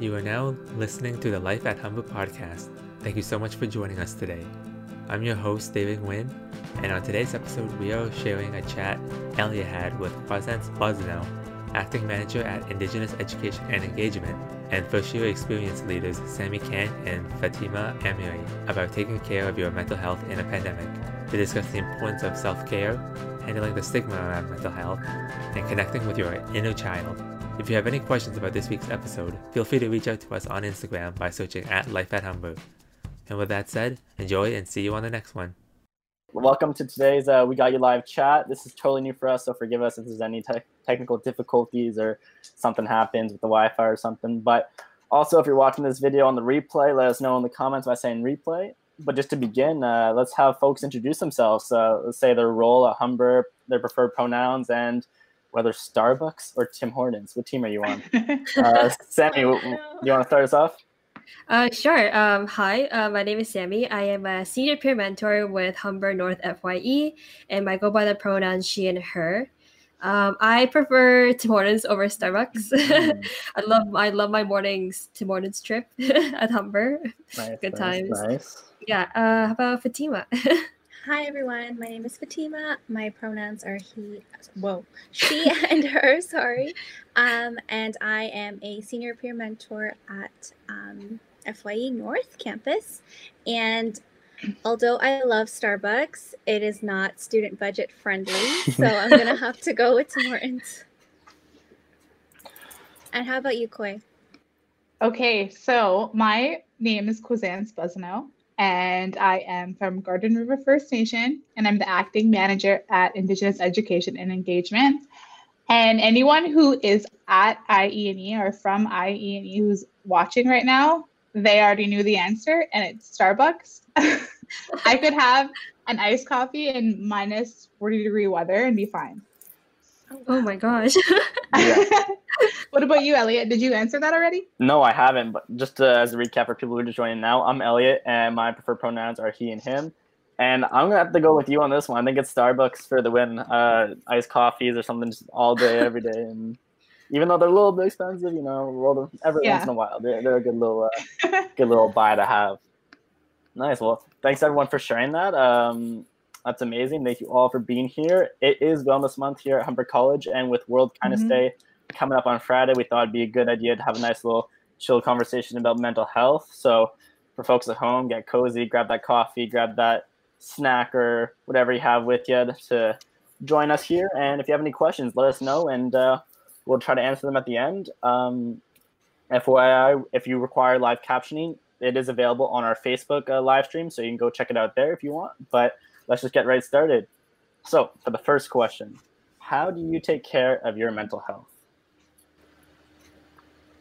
You are now listening to the Life at Humber podcast. Thank you so much for joining us today. I'm your host, David Nguyen, and on today's episode, we are sharing a chat Elliot had with Presence Bosnell, acting manager at Indigenous Education and Engagement, and first year experience leaders Sammy Khan and Fatima Amiri about taking care of your mental health in a pandemic to discuss the importance of self care, handling the stigma around mental health, and connecting with your inner child. If you have any questions about this week's episode, feel free to reach out to us on Instagram by searching at Life at Humber. And with that said, enjoy and see you on the next one. Welcome to today's uh, We Got You Live chat. This is totally new for us, so forgive us if there's any te- technical difficulties or something happens with the Wi Fi or something. But also, if you're watching this video on the replay, let us know in the comments by saying replay. But just to begin, uh, let's have folks introduce themselves. Uh, let's say their role at Humber, their preferred pronouns, and whether Starbucks or Tim Hortons. What team are you on? uh, Sammy, you want to start us off? Uh, sure. Um, hi, uh, my name is Sammy. I am a senior peer mentor with Humber North FYE, and I go by the pronouns she and her. Um, I prefer Tim Hortons over Starbucks. Mm. I love I love my mornings Tim Hortons trip at Humber. Nice, Good nice, times. Nice. Yeah. Uh, how about Fatima? Hi everyone, my name is Fatima. My pronouns are he, whoa, she and her, sorry. Um, and I am a senior peer mentor at um, FYE North campus. And although I love Starbucks, it is not student budget friendly. So I'm going to have to go with Tim Hortons. And how about you, Koi? Okay, so my name is Quizance Buzzano and I am from Garden River First Nation, and I'm the acting manager at Indigenous Education and Engagement. And anyone who is at IE&E or from IE&E who's watching right now, they already knew the answer, and it's Starbucks. I could have an iced coffee in minus 40 degree weather and be fine. Oh my gosh. Yeah. what about you, Elliot? Did you answer that already? No, I haven't. But just uh, as a recap for people who are just joining now, I'm Elliot, and my preferred pronouns are he and him. And I'm gonna have to go with you on this one. I think it's Starbucks for the win. Uh, iced coffees or something just all day, every day. And even though they're a little bit expensive, you know, roll them every Yeah. once in a while. They're, they're a good little, uh, good little buy to have. Nice. Well, thanks everyone for sharing that. Um, that's amazing. Thank you all for being here. It is Wellness Month here at Humber College, and with World Kindness Mhm. Day coming up on Friday, we thought it'd be a good idea to have a nice little chill conversation about mental health. So, for folks at home, get cozy, grab that coffee, grab that snack or whatever you have with you to join us here. And if you have any questions, let us know, and uh, we'll try to answer them at the end. Um, FYI, if you require live captioning, it is available on our Facebook uh, live stream, so you can go check it out there if you want. But let's just get right started. So, for the first question, how do you take care of your mental health?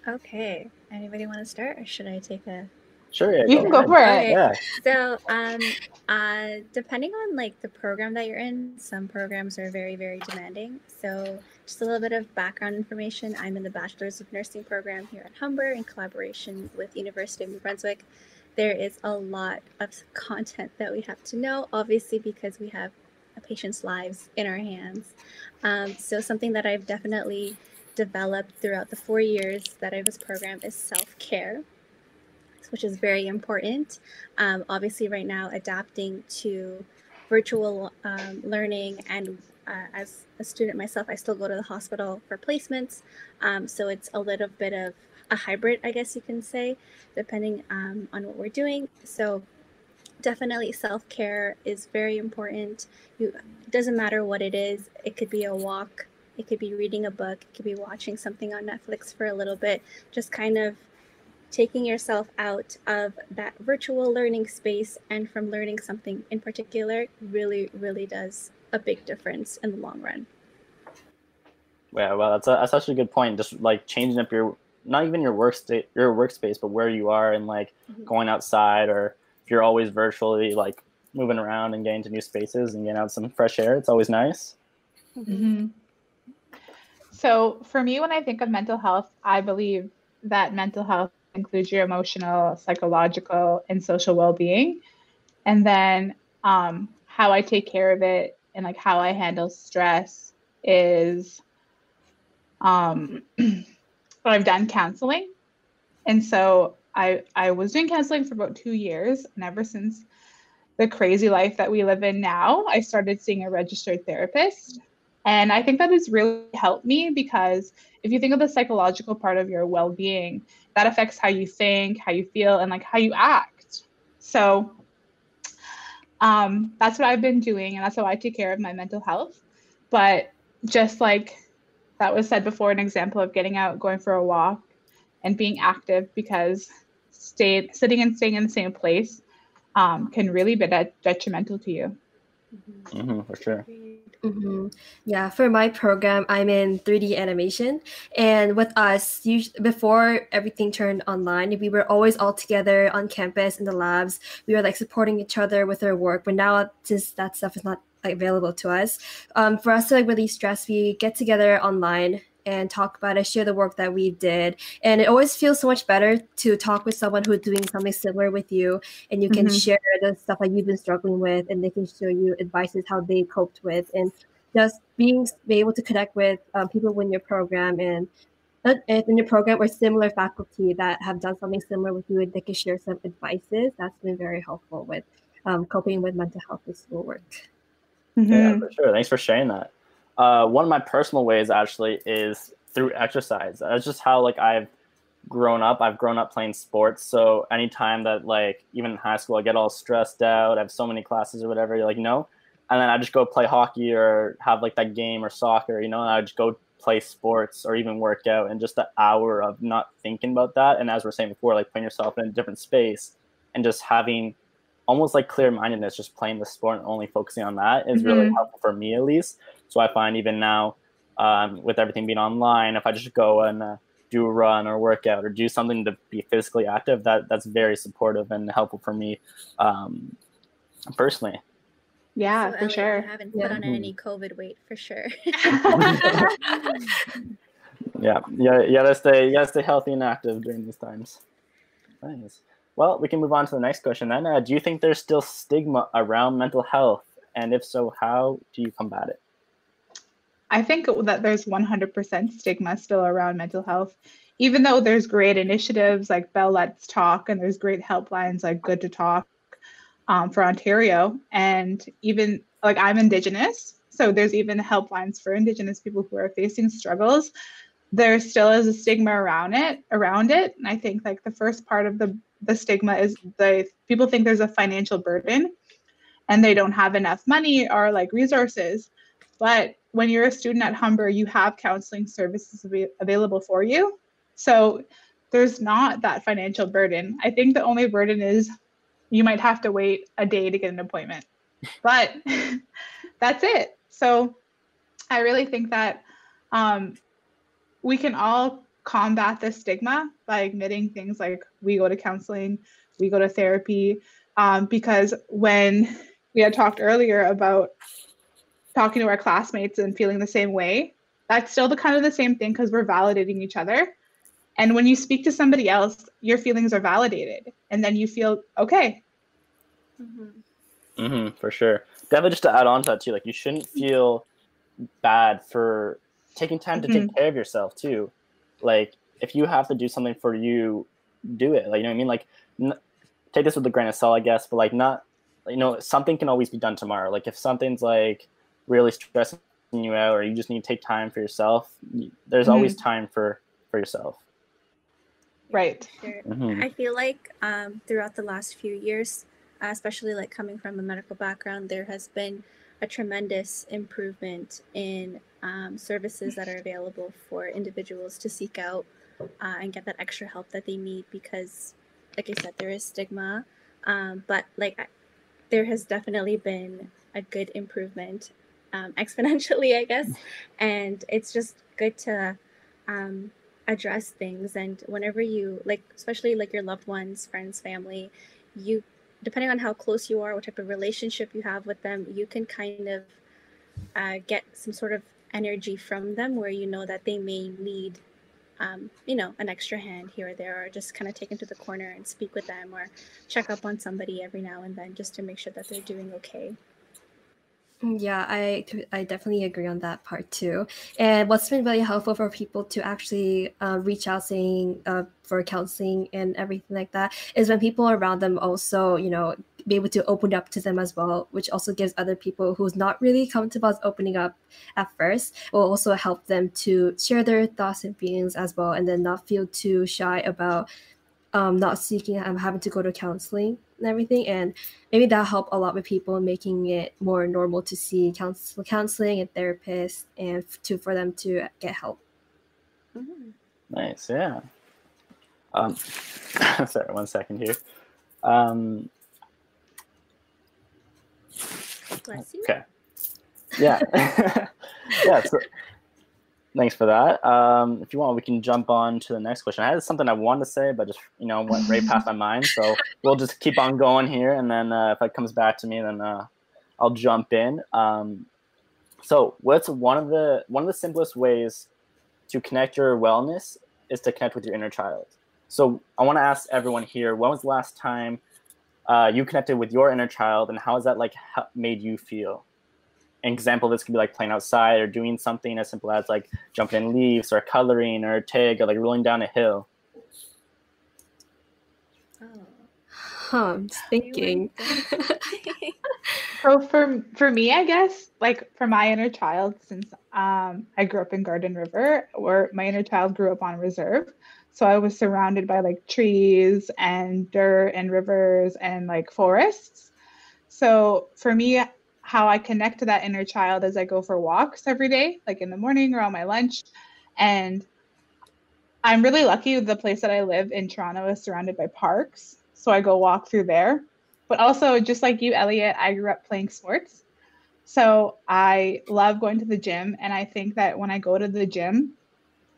Okay. Anybody want to start, or should I take a Sure, yeah, You can go for it. Yeah, So, um, uh, depending on like the program that you're in, some programs are very, very demanding. So, just a little bit of background information. I'm in the Bachelor's of Nursing program here at Humber in collaboration with University of New Brunswick. There is a lot of content that we have to know, obviously, because we have a patient's lives in our hands. Um, so, something that I've definitely developed throughout the four years that I was program is self care which is very important. Um, obviously, right now, adapting to virtual um, learning, and uh, as a student myself, I still go to the hospital for placements. Um, so it's a little bit of a hybrid, I guess you can say, depending um, on what we're doing. So definitely self care is very important. You, it doesn't matter what it is. It could be a walk. It could be reading a book. It could be watching something on Netflix for a little bit. Just kind of taking yourself out of that virtual learning space and from learning something in particular really, really does a big difference in the long run. yeah. Well, that's a, that's such a good point. Just like changing up your not even your work state, your workspace, but where you are, and like Mhm. going outside, or if you're always virtually like moving around and getting to new spaces and getting out some fresh air. It's always nice. hmm So for me, when I think of mental health, I believe that mental health includes your emotional, psychological, and social well-being, and then um, how I take care of it and like how I handle stress is um, I've done counseling And so I I was doing counseling for about two years, and ever since the crazy life that we live in now, I started seeing a registered therapist. And I think that has really helped me because if you think of the psychological part of your well being, that affects how you think, how you feel, and like how you act. So um, that's what I've been doing, and that's how I take care of my mental health. But just like that was said before, an example of getting out, going for a walk, and being active because stay, sitting and staying in the same place um, can really be de- detrimental to you. Mm-hmm, for sure. Mm-hmm. Yeah, for my program, I'm in 3D animation, and with us, usually, before everything turned online, we were always all together on campus in the labs. We were like supporting each other with our work. But now, since that stuff is not like, available to us, um, for us to like really stress, we get together online and talk about it, share the work that we did. And it always feels so much better to talk with someone who's doing something similar with you and you can mm-hmm. share the stuff that you've been struggling with and they can show you advices how they coped with and just being be able to connect with um, people in your program and if in your program or similar faculty that have done something similar with you and they can share some advices that's been very helpful with um, coping with mental health and schoolwork. Mm-hmm. Yeah, for sure. Thanks for sharing that. Uh, one of my personal ways actually is through exercise. That's just how like I've grown up. I've grown up playing sports. So anytime that like even in high school I get all stressed out, I have so many classes or whatever, you're like, no. And then I just go play hockey or have like that game or soccer, you know, and I just go play sports or even work out and just the hour of not thinking about that. And as we're saying before, like putting yourself in a different space and just having almost like clear mindedness, just playing the sport and only focusing on that is mm-hmm. really helpful for me at least. So I find even now, um, with everything being online, if I just go and uh, do a run or workout or do something to be physically active, that that's very supportive and helpful for me um, personally. Yeah, so, for sure. I haven't yeah. put on any COVID weight for sure. yeah, yeah, you gotta stay, you gotta stay healthy and active during these times. Nice. Well, we can move on to the next question then. Uh, do you think there's still stigma around mental health? And if so, how do you combat it? I think that there's 100% stigma still around mental health, even though there's great initiatives like Bell Let's Talk and there's great helplines like Good to Talk um, for Ontario. And even like I'm Indigenous, so there's even helplines for Indigenous people who are facing struggles. There still is a stigma around it, around it. And I think like the first part of the the stigma is the people think there's a financial burden and they don't have enough money or like resources. But when you're a student at Humber, you have counseling services available for you. So there's not that financial burden. I think the only burden is you might have to wait a day to get an appointment, but that's it. So I really think that um, we can all combat the stigma by admitting things like we go to counseling, we go to therapy, um, because when we had talked earlier about talking to our classmates and feeling the same way, that's still the kind of the same thing because we're validating each other. And when you speak to somebody else, your feelings are validated, and then you feel okay. Mm-hmm. Mm-hmm, for sure. Definitely, just to add on to that too, like you shouldn't feel bad for taking time to mm-hmm. take care of yourself too like if you have to do something for you do it like you know what i mean like n- take this with a grain of salt i guess but like not you know something can always be done tomorrow like if something's like really stressing you out or you just need to take time for yourself there's mm-hmm. always time for for yourself right mm-hmm. i feel like um, throughout the last few years uh, especially like coming from a medical background there has been a tremendous improvement in um, services that are available for individuals to seek out uh, and get that extra help that they need because like i said there is stigma um, but like I, there has definitely been a good improvement um, exponentially i guess. And it's just good to um, address things. And whenever you like especially like your loved ones friends family you depending on how close you are what type of relationship you have with them you can kind of uh, get some sort of energy from them where you know that they may need um, you know an extra hand here or there or just kind of take them to the corner and speak with them or check up on somebody every now and then just to make sure that they're doing okay Yeah, I I definitely agree on that part too. And what's been really helpful for people to actually uh, reach out saying uh, for counseling and everything like that is when people around them also, you know, be able to open up to them as well, which also gives other people who's not really comfortable opening up at first will also help them to share their thoughts and feelings as well, and then not feel too shy about um, not seeking um, having to go to counseling and everything and maybe that help a lot with people making it more normal to see counsel- counseling and therapists and to for them to get help. Nice, yeah. Um, sorry, one second here. Um, Bless you. okay. Yeah. yeah. So, thanks for that. Um, if you want, we can jump on to the next question. I had something I wanted to say, but just you know went right past my mind. So we'll just keep on going here, and then uh, if it comes back to me, then uh, I'll jump in. Um, so what's one of the one of the simplest ways to connect your wellness is to connect with your inner child. So I want to ask everyone here: When was the last time uh, you connected with your inner child, and how has that like made you feel? An example of this could be like playing outside or doing something as simple as like jumping in leaves or coloring or a tag or like rolling down a hill. Oh. huh i'm just thinking. So for for me, I guess, like for my inner child, since um, I grew up in Garden River, or my inner child grew up on reserve, so I was surrounded by like trees and dirt and rivers and like forests. So for me, how I connect to that inner child as I go for walks every day, like in the morning or on my lunch, and I'm really lucky. The place that I live in Toronto is surrounded by parks, so I go walk through there but also just like you elliot i grew up playing sports so i love going to the gym and i think that when i go to the gym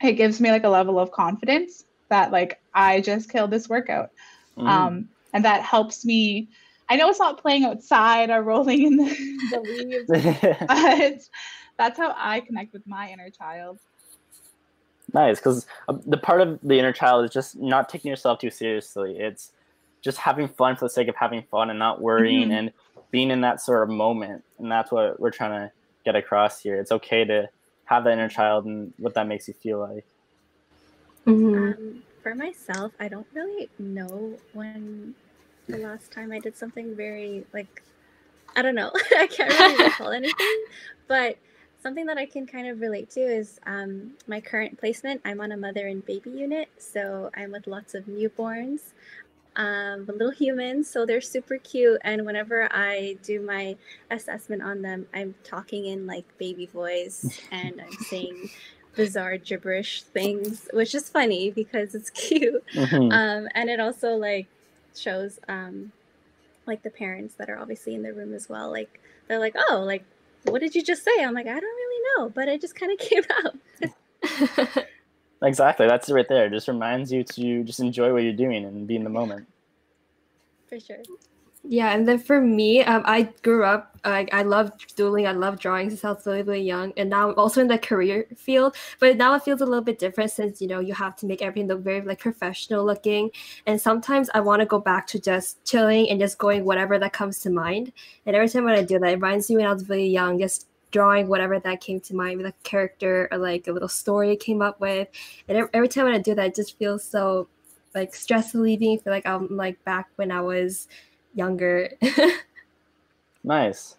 it gives me like a level of confidence that like i just killed this workout Mm. um, and that helps me i know it's not playing outside or rolling in the, the leaves but that's how i connect with my inner child nice, because the part of the inner child is just not taking yourself too seriously. It's just having fun for the sake of having fun and not worrying Mhm. and being in that sort of moment. And that's what we're trying to get across here. It's okay to have that inner child and what that makes you feel like. Mhm. Um, for myself, I don't really know when the last time I did something very like I don't know. I can't really recall anything, but something that I can kind of relate to is um, my current placement. I'm on a mother and baby unit, so I'm with lots of newborns, um, little humans. So they're super cute, and whenever I do my assessment on them, I'm talking in like baby voice, and I'm saying bizarre gibberish things, which is funny because it's cute. Mhm. Um, and it also like shows um, like the parents that are obviously in the room as well. Like they're like, oh, like what did you just say? I'm like, I don't really know, but it just kind of came out. Exactly. That's it right there. It just reminds you to just enjoy what you're doing and be in the moment. For sure. Yeah, and then for me, um, I grew up. Like I love doodling. I love drawing since I was really, really young, and now I'm also in the career field. But now it feels a little bit different since you know you have to make everything look very like professional looking. And sometimes I want to go back to just chilling and just going whatever that comes to mind. And every time when I do that, it reminds me when I was really young, just drawing whatever that came to mind with a character or like a little story I came up with. And every time when I do that, it just feels so like stress relieving. Feel like I'm like back when I was younger. Nice.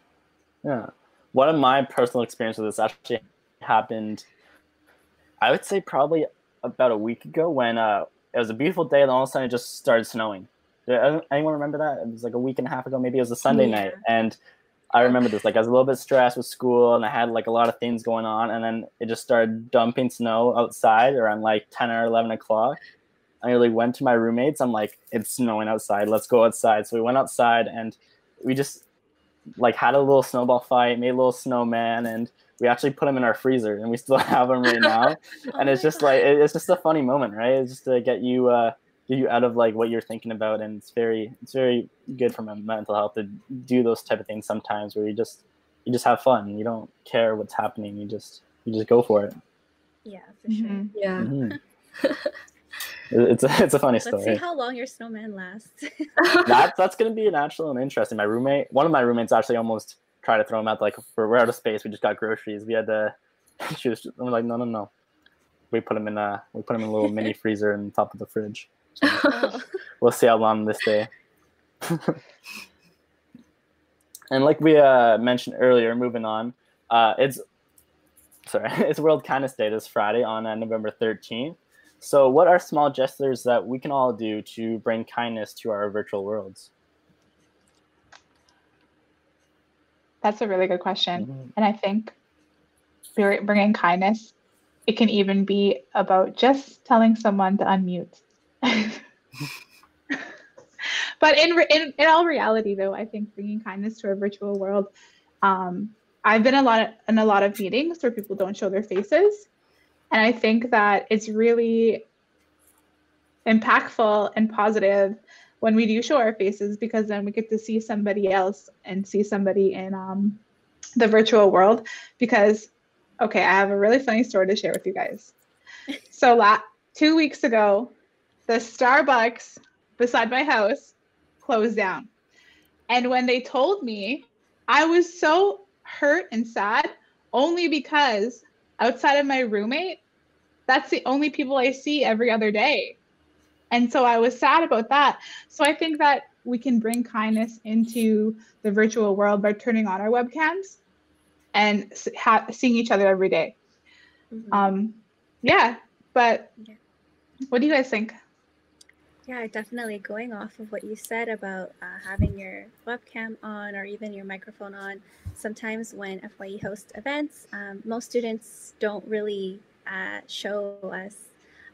Yeah. One of my personal experiences with this actually happened, I would say probably about a week ago when uh, it was a beautiful day and all of a sudden it just started snowing. Did anyone remember that? It was like a week and a half ago, maybe it was a Sunday Yeah. night. And I remember this, like I was a little bit stressed with school and I had like a lot of things going on. And then it just started dumping snow outside around like 10 or 11 o'clock. I really went to my roommates. I'm like, it's snowing outside. Let's go outside. So we went outside and we just like had a little snowball fight, made a little snowman, and we actually put them in our freezer, and we still have them right now. Oh and it's just God. like it's just a funny moment, right? It's just to get you uh, get you out of like what you're thinking about, and it's very it's very good for my mental health to do those type of things sometimes, where you just you just have fun. You don't care what's happening. You just you just go for it. yeah, for sure. Mhm. yeah. Mhm. It- it's a it's a funny Let's story. see how long your snowman lasts. that's that's gonna be an actual and interesting. My roommate, one of my roommates, actually almost tried to throw him out. Like we're, we're out of space. We just got groceries. We had to. She was. Just, we're like, no, no, no. We put him in a. We put him in a little mini freezer in the top of the fridge. So Oh. we'll see how long this day. and like we uh, mentioned earlier, moving on, uh, it's sorry, it's World Kindness Day this Friday on uh, November thirteenth. So, what are small gestures that we can all do to bring kindness to our virtual worlds? That's a really good question. And I think br- bringing kindness, it can even be about just telling someone to unmute. but in, in in all reality, though, I think bringing kindness to our virtual world, um, I've been a lot of, in a lot of meetings where people don't show their faces, and I think that it's really impactful and positive when we do show our faces because then we get to see somebody else and see somebody in um, the virtual world because okay i have a really funny story to share with you guys. So la- two weeks ago the starbucks beside my house closed down. And when they told me i was so hurt and sad only because outside of my roommate that's the only people i see every other day and so I was sad about that. So I think that we can bring kindness into the virtual world by turning on our webcams and ha- seeing each other every day. Mhm. Um, yeah, but Yeah. what do you guys think? Yeah, definitely. Going off of what you said about uh, having your webcam on or even your microphone on, sometimes when FYE hosts events, um, most students don't really uh, show us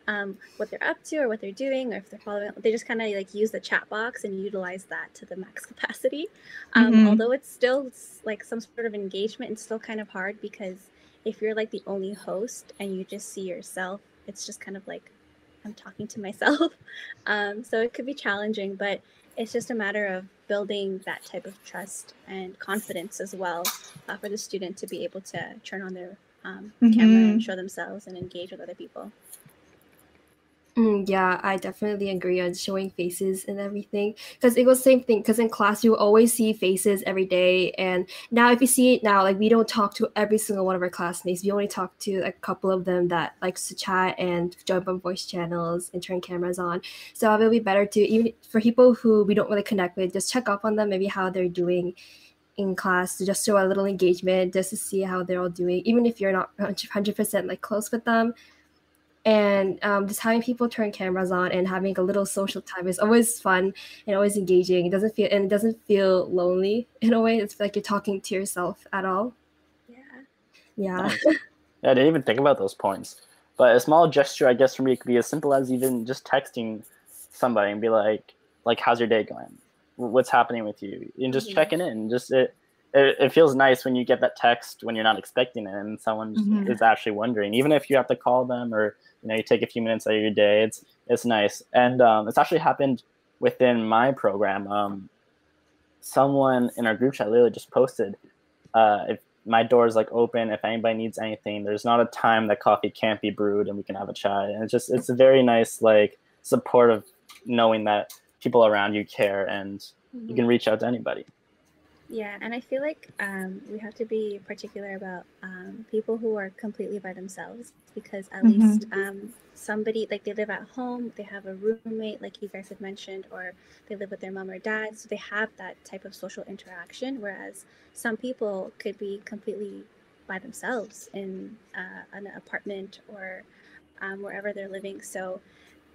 um, what they're up to or what they're doing, or if they're following. They just kind of like use the chat box and utilize that to the max capacity. Um, Mhm. Although it's still like some sort of engagement, it's still kind of hard because if you're like the only host and you just see yourself, it's just kind of like I'm talking to myself. Um, so it could be challenging, but it's just a matter of building that type of trust and confidence as well uh, for the student to be able to turn on their um, camera and show themselves and engage with other people. Mm, yeah, I definitely agree on showing faces and everything because it was same thing. Because in class you always see faces every day, and now if you see it now, like we don't talk to every single one of our classmates. We only talk to a couple of them that likes to chat and jump on voice channels and turn cameras on. So it will be better to even for people who we don't really connect with, just check up on them, maybe how they're doing in class to just show a little engagement, just to see how they're all doing, even if you're not hundred percent like close with them and um, just having people turn cameras on and having a little social time is always fun and always engaging. It doesn't feel and it doesn't feel lonely in a way. It's like you're talking to yourself at all. Yeah. Yeah. Nice. Yeah, I didn't even think about those points. But a small gesture, I guess, for me could be as simple as even just texting somebody and be like, like, how's your day going? What's happening with you? And just Mhm. checking in. Just it, it, it feels nice when you get that text when you're not expecting it and someone Mhm. is actually wondering. Even if you have to call them or you know you take a few minutes out of your day, it's it's nice. And um, it's actually happened within my program. Um, someone in our group chat literally just posted, uh, if my door is like open if anybody needs anything there's not a time that coffee can't be brewed and we can have a chat and it's just it's a very nice like supportive knowing that people around you care and you can reach out to anybody Yeah, and I feel like um, we have to be particular about um, people who are completely by themselves because at Mhm. least um, somebody like they live at home, they have a roommate, like you guys have mentioned, or they live with their mom or dad, so they have that type of social interaction. Whereas some people could be completely by themselves in uh, an apartment or um, wherever they're living. So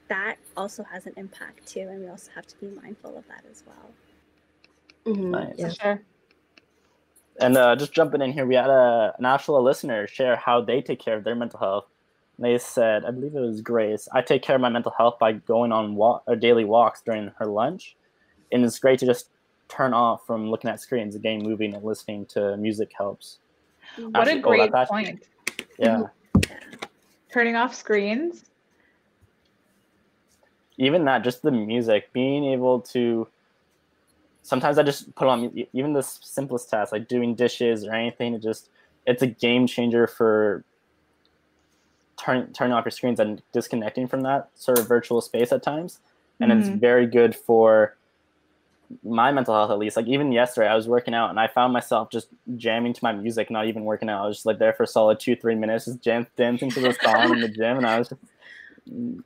that also has an impact too, and we also have to be mindful of that as well. Mhm, Nice. yeah. For sure. and uh, just jumping in here we had a, an actual listener share how they take care of their mental health and they said i believe it was grace i take care of my mental health by going on walk, or daily walks during her lunch and it's great to just turn off from looking at screens again, moving and listening to music helps What Actually- a oh, great that's point. yeah Turning off screens. even that just the music being able to sometimes i just put on even the simplest tasks like doing dishes or anything it just it's a game changer for turning turning off your screens and disconnecting from that sort of virtual space at times and it's Mhm. very good for my mental health at least. Like even yesterday, I was working out and I found myself just jamming to my music, not even working out. I was just like there for a solid two, three minutes, just jam- dancing to the song in the gym, and I was just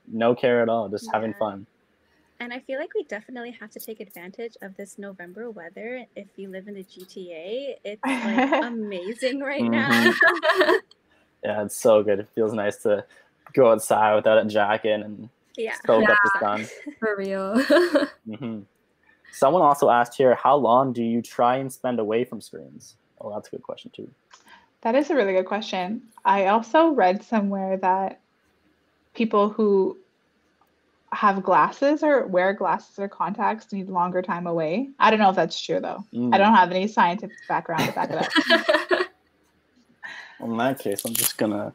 no care at all, just having fun. And I feel like we definitely have to take advantage of this November weather. If you live in the GTA, it's like amazing right now. Mhm. Yeah, it's so good. It feels nice to go outside without a jacket and Yeah. soak up the sun. For real. hmm Someone also asked here, how long do you try and spend away from screens? Oh, that's a good question too. That is a really good question. I also read somewhere that people who have glasses or wear glasses or contacts need longer time away. I don't know if that's true though. I Mm. don't have any scientific background to back it up. In that case, I'm just gonna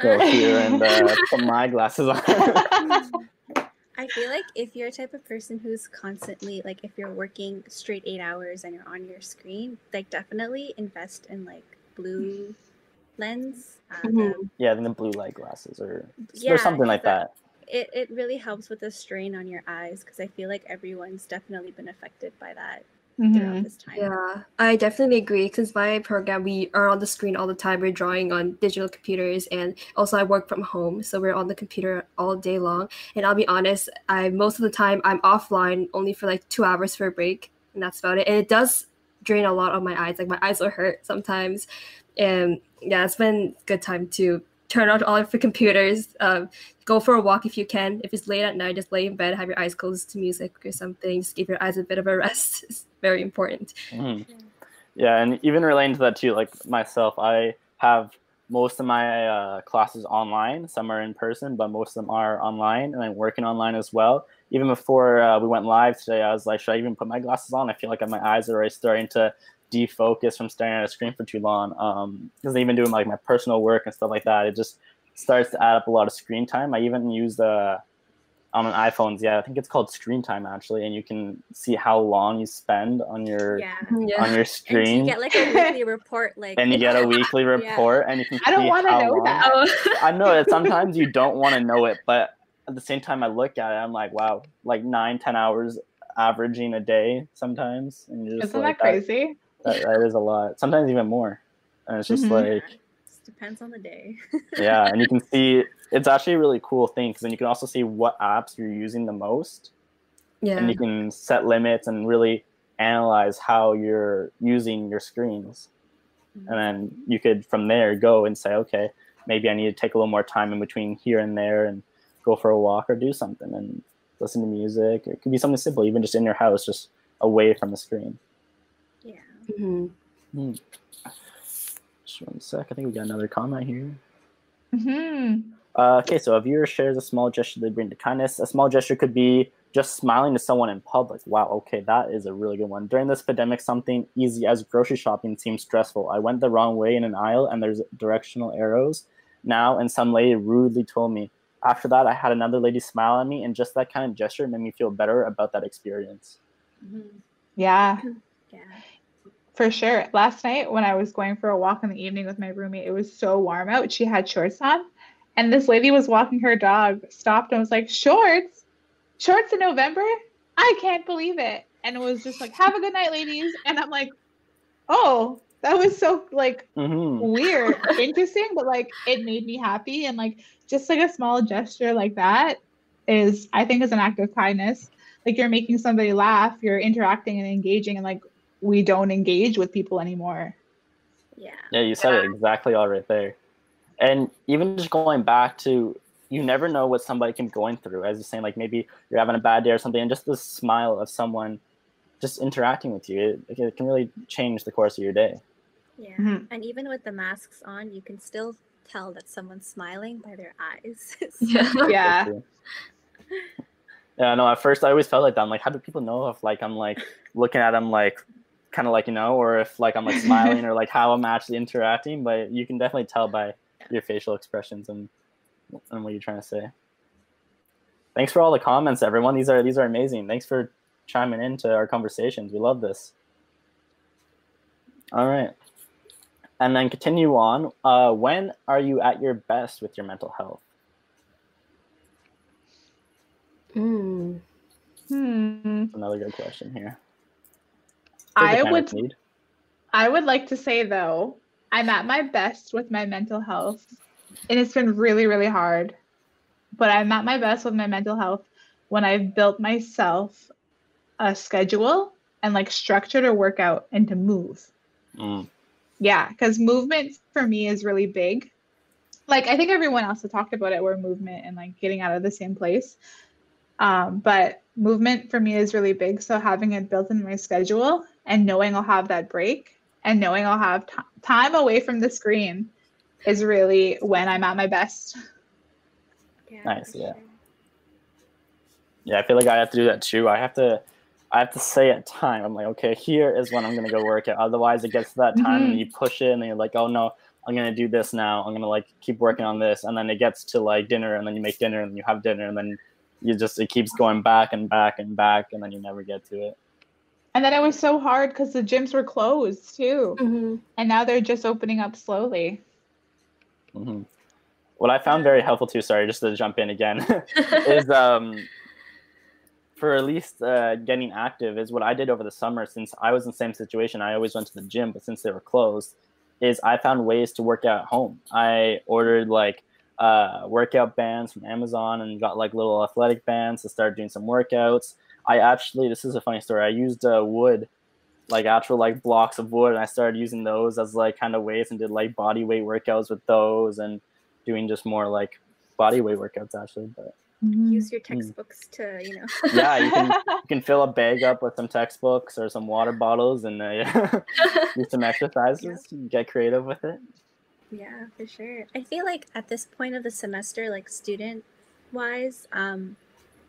go here and uh, put my glasses on. I feel like if you're a type of person who's constantly like if you're working straight eight hours and you're on your screen, like definitely invest in like blue lens. Uh, the- Mhm. yeah, then the blue light glasses or, Yeah, or something like that- that. It, it really helps with the strain on your eyes because I feel like everyone's definitely been affected by that throughout Mhm. this time. Yeah, I definitely agree. Since my program, we are on the screen all the time. We're drawing on digital computers, and also I work from home, so we're on the computer all day long. And I'll be honest, I most of the time I'm offline only for like two hours for a break, and that's about it. And it does drain a lot on my eyes. Like my eyes will hurt sometimes, and yeah, it's been a good time to turn off all of your computers. Um, go for a walk if you can. If it's late at night, just lay in bed, have your eyes closed to music or something. Just give your eyes a bit of a rest. It's very important. Mhm. Yeah, and even relating to that too, like myself, I have most of my uh, classes online. Some are in person, but most of them are online, and I'm working online as well. Even before uh, we went live today, I was like, should I even put my glasses on? I feel like my eyes are already starting to defocus from staring at a screen for too long. Um, because even doing like my personal work and stuff like that, it just starts to add up a lot of screen time. I even use the on an iPhones, yeah, I think it's called screen time actually, and you can see how long you spend on your Yeah. Yeah. on your And screen you get like a weekly report, like and you get a weekly Yeah. report and you can I don't wanna know long- that. Oh. I know that sometimes you don't want to know it, but at the same time I look at it, I'm like, wow, like nine, ten hours averaging a day sometimes. And you're just Isn't like that crazy? That, that is a lot. Sometimes even more. And it's just Mhm. like Just depends on the day. yeah, and you can see it's actually a really cool thing because then you can also see what apps you're using the most yeah. and you can set limits and really analyze how you're using your screens. and then you could from there go and say okay maybe i need to take a little more time in between here and there and go for a walk or do something and listen to music it could be something simple even just in your house just away from the screen yeah. Mhm. just one sec. I think we got another comment here. Hmm uh, okay so a viewer shares a small gesture they bring to kindness. A small gesture could be just smiling to someone in public. Wow okay that is a really good one. During this pandemic something easy as grocery shopping seems stressful. I went the wrong way in an aisle and there's directional arrows now and some lady rudely told me. After that i had another lady smile at me and just that kind of gesture made me feel better about that experience. Mhm. Yeah, Yeah. For sure. Last night when I was going for a walk in the evening with my roommate, it was so warm out. She had shorts on, and this lady was walking her dog, stopped and was like, "Shorts, shorts in November? I can't believe it!" And it was just like, "Have a good night, ladies." And I'm like, "Oh, that was so like hmm weird, interesting, but like it made me happy and like just like a small gesture like that is I think is an act of kindness. Like you're making somebody laugh, you're interacting and engaging and like we don't engage with people anymore. Yeah. Yeah, you said it exactly all right there. And even just going back to, you never know what somebody can be going through. As you're saying, like maybe you're having a bad day or something, and just the smile of someone just interacting with you, it, it can really change the course of your day. Yeah. Mhm. And even with the masks on, you can still tell that someone's smiling by their eyes. Yeah. Yeah. That's true. Yeah, no, at first I always felt like that. I'm like, how do people know if like I'm like looking at them like kind of like, you know, or if like I'm like smiling or like how I'm actually interacting, but you can definitely tell by your facial expressions and and what you're trying to say. Thanks for all the comments, everyone. These are these are amazing. Thanks for chiming into our conversations. We love this. All right. And then continue on. Uh, when are you at your best with your mental health? Mm. Hmm. Another good question here. I would need. I would like to say though, I'm at my best with my mental health. And it's been really, really hard. But I'm at my best with my mental health when I've built myself a schedule and like structured a workout and to move. Mm. Yeah, because movement for me is really big. Like I think everyone else has talked about it, where movement and like getting out of the same place. Um, but movement for me is really big. So having it built in my schedule and knowing I'll have that break and knowing I'll have t- time away from the screen is really when I'm at my best. Yeah, nice. Yeah. Sure. Yeah, I feel like I have to do that too. I have to, I have to say at time. I'm like, okay, here is when I'm gonna go work it. Otherwise, it gets to that time mm-hmm. and you push it, and you're like, oh no, I'm gonna do this now. I'm gonna like keep working on this, and then it gets to like dinner, and then you make dinner, and you have dinner, and then you just it keeps going back and back and back, and then you never get to it. And then it was so hard because the gyms were closed too, mm-hmm. and now they're just opening up slowly. Mm-hmm. What I found very helpful too, sorry, just to jump in again, is um, for at least uh, getting active is what I did over the summer. Since I was in the same situation, I always went to the gym, but since they were closed, is I found ways to work out at home. I ordered like uh, workout bands from Amazon and got like little athletic bands to start doing some workouts. I actually, this is a funny story. I used uh, wood, like actual like blocks of wood, and I started using those as like kind of weights and did like body weight workouts with those and doing just more like body weight workouts actually. But mm-hmm. use your mm. textbooks mm. to you know. yeah, you can you can fill a bag up with some textbooks or some water bottles and uh, do some exercises. Yeah. Get creative with it. Yeah, for sure. I feel like at this point of the semester, like student wise, um,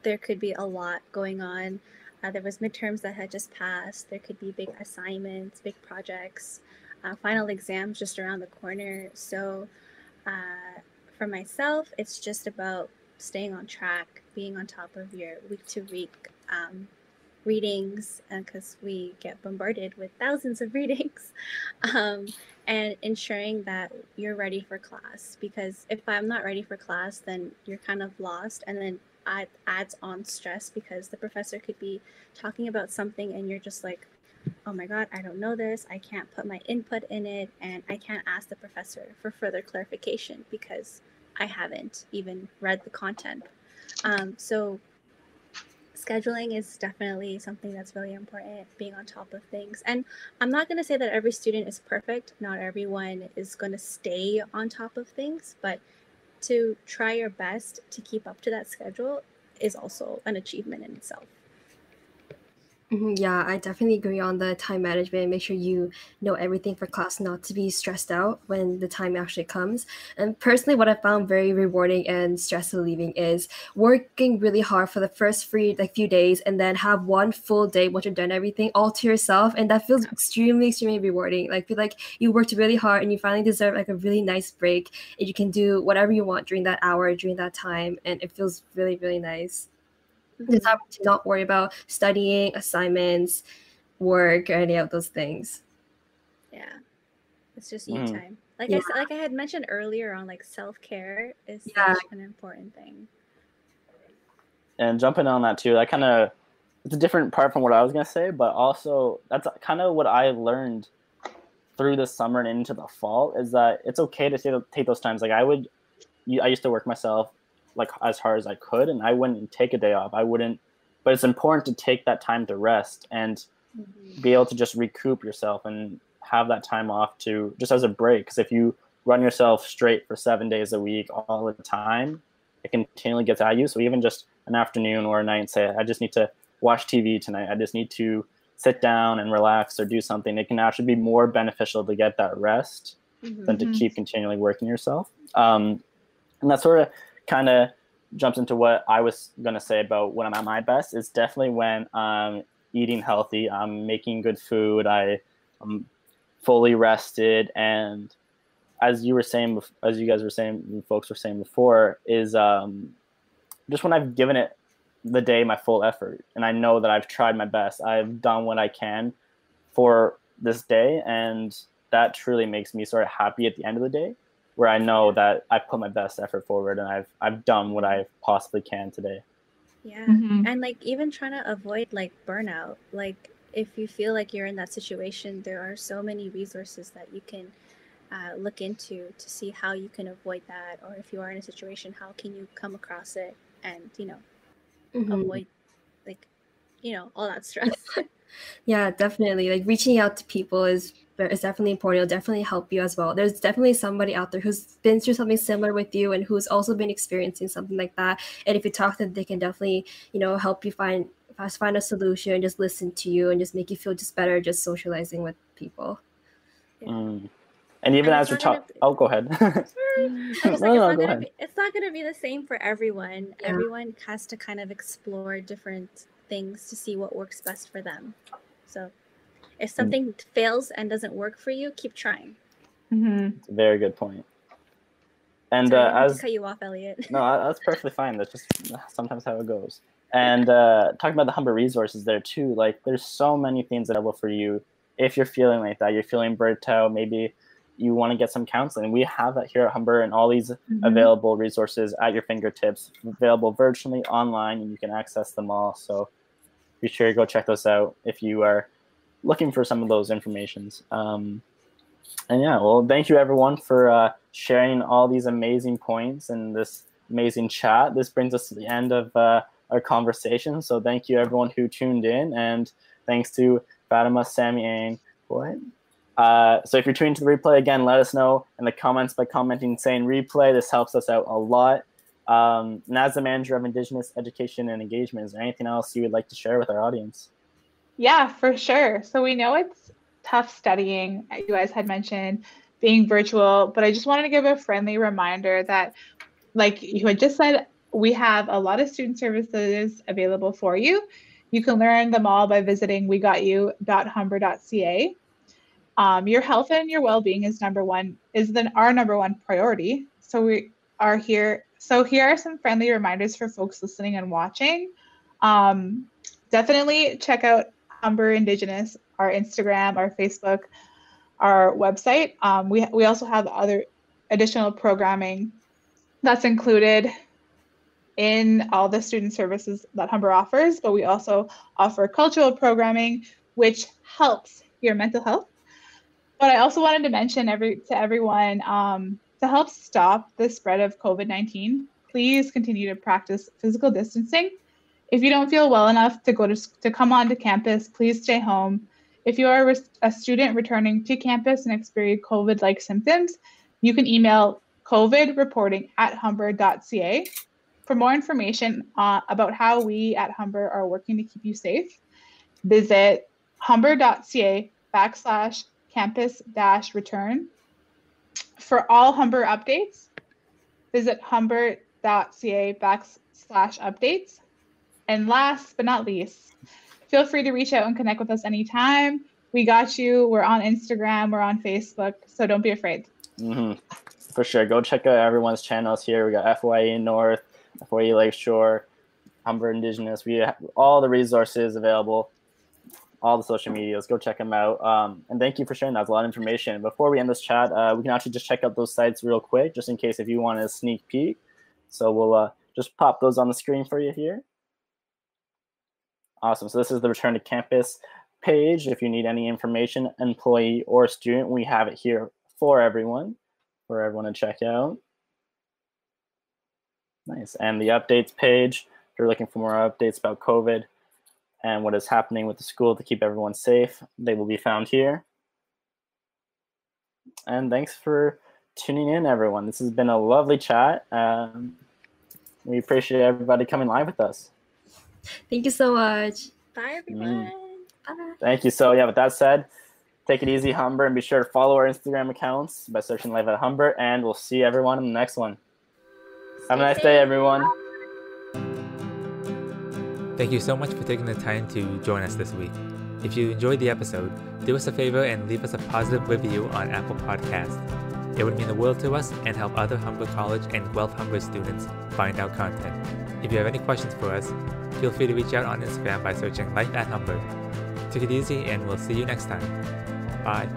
there could be a lot going on. Uh, there was midterms that had just passed. There could be big assignments, big projects, uh, final exams just around the corner. So uh, for myself, it's just about staying on track, being on top of your week to week um, readings because uh, we get bombarded with thousands of readings um, and ensuring that you're ready for class because if i'm not ready for class then you're kind of lost and then it adds on stress because the professor could be talking about something and you're just like oh my god i don't know this i can't put my input in it and i can't ask the professor for further clarification because i haven't even read the content um, so scheduling is definitely something that's really important, being on top of things. And I'm not going to say that every student is perfect. Not everyone is going to stay on top of things, but to try your best to keep up to that schedule is also an achievement in itself. Mm-hmm, yeah, I definitely agree on the time management. Make sure you know everything for class, not to be stressed out when the time actually comes. And personally, what I found very rewarding and stress relieving is working really hard for the first free like few days, and then have one full day once you've done everything all to yourself, and that feels extremely, extremely rewarding. Like feel like you worked really hard and you finally deserve like a really nice break, and you can do whatever you want during that hour, during that time, and it feels really, really nice mm-hmm. the time to not worry about studying, assignments, work, or any of those things. Yeah, it's just you mm. time. Like yeah. I like I had mentioned earlier on, like self care is yeah. such an important thing. And jumping on that too, that kind of it's a different part from what I was gonna say, but also that's kind of what I learned through the summer and into the fall is that it's okay to take those times. Like I would, I used to work myself like as hard as I could, and I wouldn't take a day off. I wouldn't, but it's important to take that time to rest and mm-hmm. be able to just recoup yourself and have that time off to just as a break. Because if you run yourself straight for seven days a week all the time, it continually gets at you. So even just an afternoon or a night, say I just need to watch TV tonight. I just need to sit down and relax or do something. It can actually be more beneficial to get that rest mm-hmm. than to mm-hmm. keep continually working yourself. Um, and that sort of kind of jumps into what I was going to say about when I'm at my best. It's definitely when I'm eating healthy, I'm making good food, I, am fully rested, and as you were saying, as you guys were saying, folks were saying before, is um, just when I've given it the day my full effort, and I know that I've tried my best, I've done what I can for this day, and that truly makes me sort of happy at the end of the day where I know that I've put my best effort forward and I've I've done what I possibly can today. Yeah. Mm-hmm. And like even trying to avoid like burnout. Like if you feel like you're in that situation, there are so many resources that you can uh, look into to see how you can avoid that, or if you are in a situation, how can you come across it and you know Mhm. avoid like you know all that stress. Yeah, definitely. Like reaching out to people is is definitely important. It'll definitely help you as well. There's definitely somebody out there who's been through something similar with you and who's also been experiencing something like that. And if you talk to them, they can definitely, you know, help you find fast find a solution, just listen to you and just make you feel just better just socializing with people. Mm. And even And as we're talking, be- oh, go ahead. I'm No, no, go ahead. be, it's not gonna be the same for everyone. Yeah. Everyone has to kind of explore different things to see what works best for them. So if something fails and doesn't work for you, keep trying. hmm Very good point. And Sorry, I uh, didn't mean to as cut you off, Elliot. no, that's perfectly fine. That's just sometimes how it goes. And uh, talking about the Humber resources there too, like there's so many things available for you if you're feeling like that. You're feeling burnt out. Maybe you want to get some counseling. We have that here at Humber, and all these Mhm. available resources at your fingertips, available virtually online, and you can access them all. So be sure to go check those out if you are looking for some of those informations. Um, and yeah, well, thank you everyone for uh, sharing all these amazing points and this amazing chat. This brings us to the end of uh, our conversation. So thank you everyone who tuned in, and thanks to Fatima, Sammy, and what? Uh, so if you're tuning to the replay again, let us know in the comments by commenting saying replay. This helps us out a lot. Um, and as the manager of Indigenous Education and Engagement, is there anything else you would like to share with our audience? Yeah, for sure. So we know it's tough studying, you guys had mentioned, being virtual, but I just wanted to give a friendly reminder that, like you had just said, we have a lot of student services available for you. You can learn them all by visiting wegotU.humber.ca. Um, your health and your well-being is number one, is then our number one priority. So we are here. So here are some friendly reminders for folks listening and watching. Um, definitely check out Humber Indigenous, our Instagram, our Facebook, our website. Um, we, we also have other additional programming that's included in all the student services that Humber offers, but we also offer cultural programming, which helps your mental health. But I also wanted to mention every to everyone um, to help stop the spread of COVID 19, please continue to practice physical distancing. If you don't feel well enough to go to, to come onto campus, please stay home. If you are a student returning to campus and experience COVID like symptoms, you can email COVID reporting at humber.ca. For more information uh, about how we at Humber are working to keep you safe, visit humber.ca backslash campus dash return. For all Humber updates, visit humber.ca backslash updates. And last but not least, feel free to reach out and connect with us anytime. We got you. We're on Instagram, we're on Facebook, so don't be afraid. Mm-hmm. For sure. Go check out everyone's channels here. We got FYE North, FYE Lakeshore, Humber Indigenous. We have all the resources available, all the social medias. Go check them out. Um, and thank you for sharing. That's a lot of information. Before we end this chat, uh, we can actually just check out those sites real quick, just in case if you want a sneak peek. So we'll uh, just pop those on the screen for you here. Awesome. So this is the Return to Campus page. If you need any information, employee or student, we have it here for everyone, for everyone to check out. Nice. And the updates page, if you're looking for more updates about COVID and what is happening with the school to keep everyone safe, they will be found here. And thanks for tuning in, everyone. This has been a lovely chat. Um, we appreciate everybody coming live with us. Thank you so much. Bye, mm. everyone. Bye. Thank you. So, yeah, with that said, take it easy, Humber, and be sure to follow our Instagram accounts by searching Life at Humber, and we'll see everyone in the next one. Have a nice safe. day, everyone. Thank you so much for taking the time to join us this week. If you enjoyed the episode, do us a favor and leave us a positive review on Apple Podcasts. It would mean the world to us and help other Humber College and Guelph Humber students find our content. If you have any questions for us, feel free to reach out on Instagram by searching Life at Humber. Take it easy and we'll see you next time. Bye.